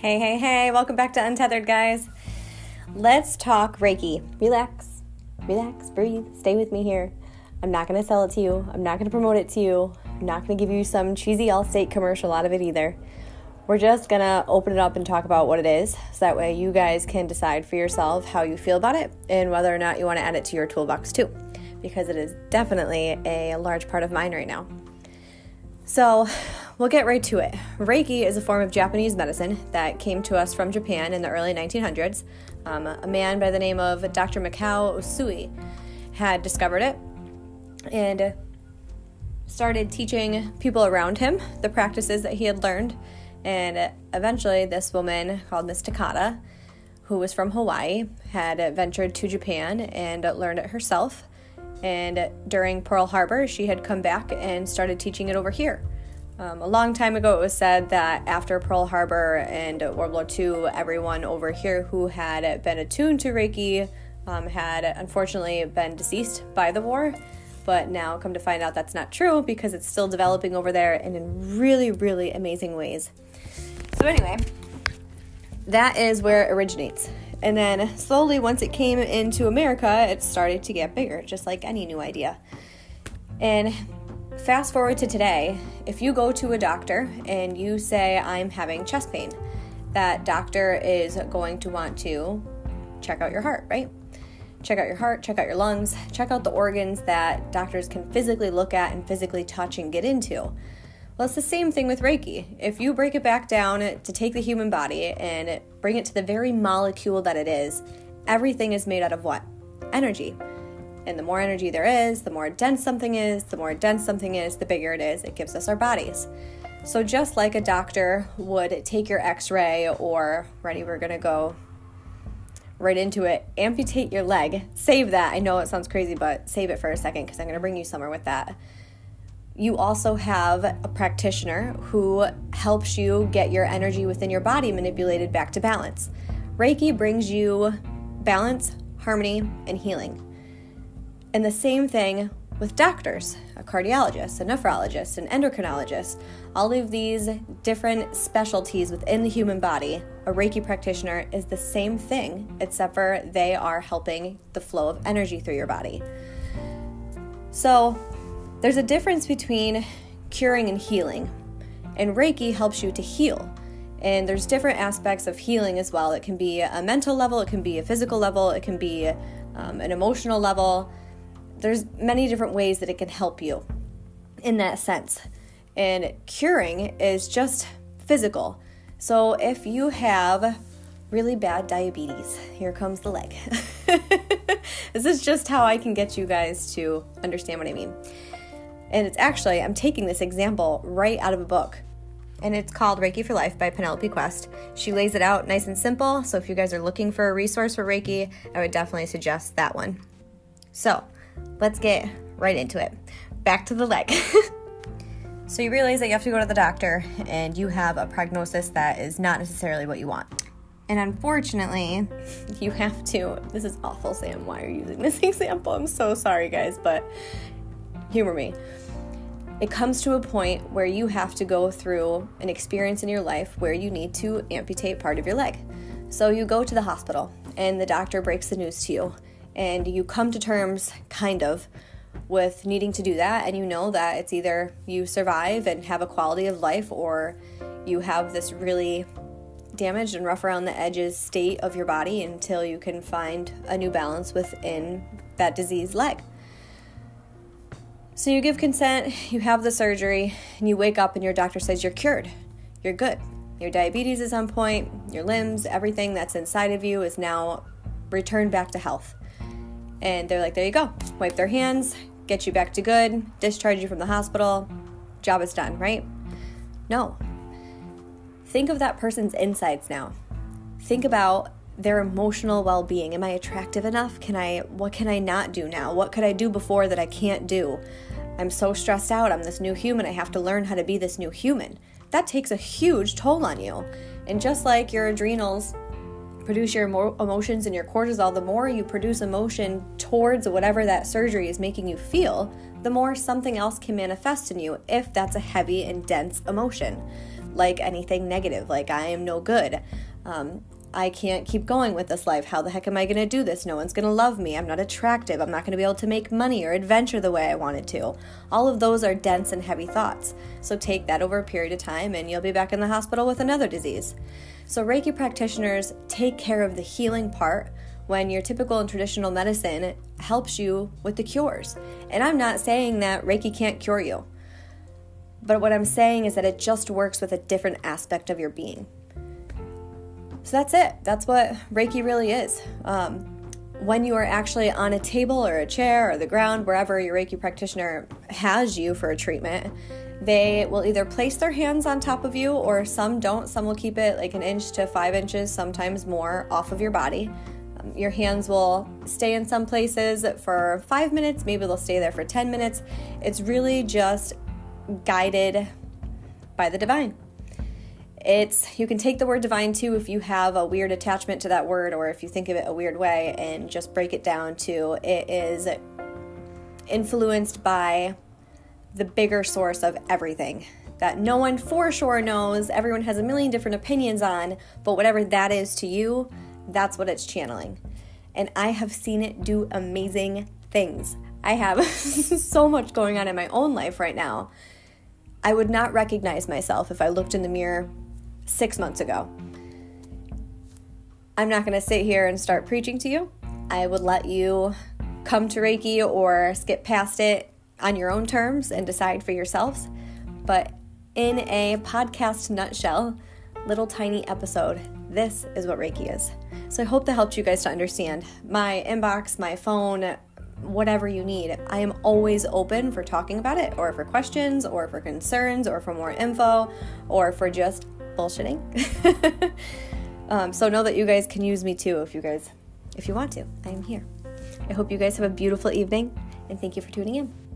Hey, hey, hey, welcome back to Untethered, guys. Let's talk Reiki. Relax, relax, breathe, stay with me here. I'm not to sell it to you, I'm not to promote it to you, I'm not to give you some cheesy Allstate commercial out of it either. We're just to open it up and talk about what it is so that way you guys can decide for yourself how you feel about it and whether or not you want to add it to your toolbox too, because it is definitely a large part of mine right now. So, we'll get right to it. Reiki is a form of Japanese medicine that came to us from Japan in the early 1900s. Um, a man by the name of Dr. Mikao Usui had discovered it and started teaching people around him the practices that he had learned. And eventually, this woman called Miss Takata, who was from Hawaii, had ventured to Japan and learned it herself and during Pearl Harbor, she had come back and started teaching it over here. Um, a long time ago, it was said that after Pearl Harbor and World War II, everyone over here who had been attuned to Reiki um, had unfortunately been deceased by the war. But now, come to find out, that's not true because it's still developing over there and in really, really amazing ways. So, anyway, that is where it originates. And then slowly, once it came into America, it started to get bigger, just like any new idea. And fast forward to today, if you go to a doctor and you say, I'm having chest pain, that doctor is going to want to check out your heart, right? Check out your heart, check out your lungs, check out the organs that doctors can physically look at and physically touch and get into. Well, it's the same thing with Reiki. If you break it back down to take the human body and bring it to the very molecule that it is, everything is made out of what? Energy. And the more energy there is, the more dense something is, the more dense something is, the bigger it is. It gives us our bodies. So, just like a doctor would take your x ray, or ready, we're gonna go right into it, amputate your leg. Save that. I know it sounds crazy, but save it for a second because I'm gonna bring you somewhere with that you also have a practitioner who helps you get your energy within your body manipulated back to balance. Reiki brings you balance, harmony, and healing. And the same thing with doctors, a cardiologist, a nephrologist, an endocrinologist, all of these different specialties within the human body. A Reiki practitioner is the same thing, except for they are helping the flow of energy through your body. So, there's a difference between curing and healing, and Reiki helps you to heal. And there's different aspects of healing as well. It can be a mental level, it can be a physical level, it can be um, an emotional level. There's many different ways that it can help you in that sense. And curing is just physical. So if you have really bad diabetes, here comes the leg. this is just how I can get you guys to understand what I mean. And it's actually, I'm taking this example right out of a book. And it's called Reiki for Life by Penelope Quest. She lays it out nice and simple. So if you guys are looking for a resource for Reiki, I would definitely suggest that one. So let's get right into it. Back to the leg. so you realize that you have to go to the doctor and you have a prognosis that is not necessarily what you want. And unfortunately, you have to. This is awful, Sam. Why are you using this example? I'm so sorry, guys, but humor me. It comes to a point where you have to go through an experience in your life where you need to amputate part of your leg. So you go to the hospital and the doctor breaks the news to you, and you come to terms, kind of, with needing to do that, and you know that it's either you survive and have a quality of life or you have this really damaged and rough around the edges state of your body until you can find a new balance within that diseased leg. So you give consent, you have the surgery, and you wake up and your doctor says you're cured. You're good. Your diabetes is on point, your limbs, everything that's inside of you is now returned back to health. And they're like, there you go. Wipe their hands, get you back to good, discharge you from the hospital, job is done, right? No. Think of that person's insides now. Think about their emotional well-being. Am I attractive enough? Can I what can I not do now? What could I do before that I can't do? I'm so stressed out. I'm this new human. I have to learn how to be this new human. That takes a huge toll on you. And just like your adrenals produce your emotions and your cortisol, the more you produce emotion towards whatever that surgery is making you feel, the more something else can manifest in you if that's a heavy and dense emotion like anything negative, like I am no good. Um, I can't keep going with this life. How the heck am I going to do this? No one's going to love me. I'm not attractive. I'm not going to be able to make money or adventure the way I wanted to. All of those are dense and heavy thoughts. So take that over a period of time and you'll be back in the hospital with another disease. So, Reiki practitioners take care of the healing part when your typical and traditional medicine helps you with the cures. And I'm not saying that Reiki can't cure you, but what I'm saying is that it just works with a different aspect of your being. So that's it. That's what Reiki really is. Um, when you are actually on a table or a chair or the ground, wherever your Reiki practitioner has you for a treatment, they will either place their hands on top of you or some don't. Some will keep it like an inch to five inches, sometimes more, off of your body. Um, your hands will stay in some places for five minutes, maybe they'll stay there for 10 minutes. It's really just guided by the divine. It's you can take the word divine too if you have a weird attachment to that word or if you think of it a weird way and just break it down to it is influenced by the bigger source of everything that no one for sure knows, everyone has a million different opinions on, but whatever that is to you, that's what it's channeling. And I have seen it do amazing things. I have so much going on in my own life right now. I would not recognize myself if I looked in the mirror six months ago. I'm not going to sit here and start preaching to you. I would let you come to Reiki or skip past it on your own terms and decide for yourselves. But in a podcast nutshell, little tiny episode, this is what Reiki is. So I hope that helped you guys to understand. My inbox, my phone, whatever you need. I am always open for talking about it, or for questions, or for concerns, or for more info, or for just bullshitting. um, so know that you guys can use me too if you guys, if you want to. I am here. I hope you guys have a beautiful evening, and thank you for tuning in.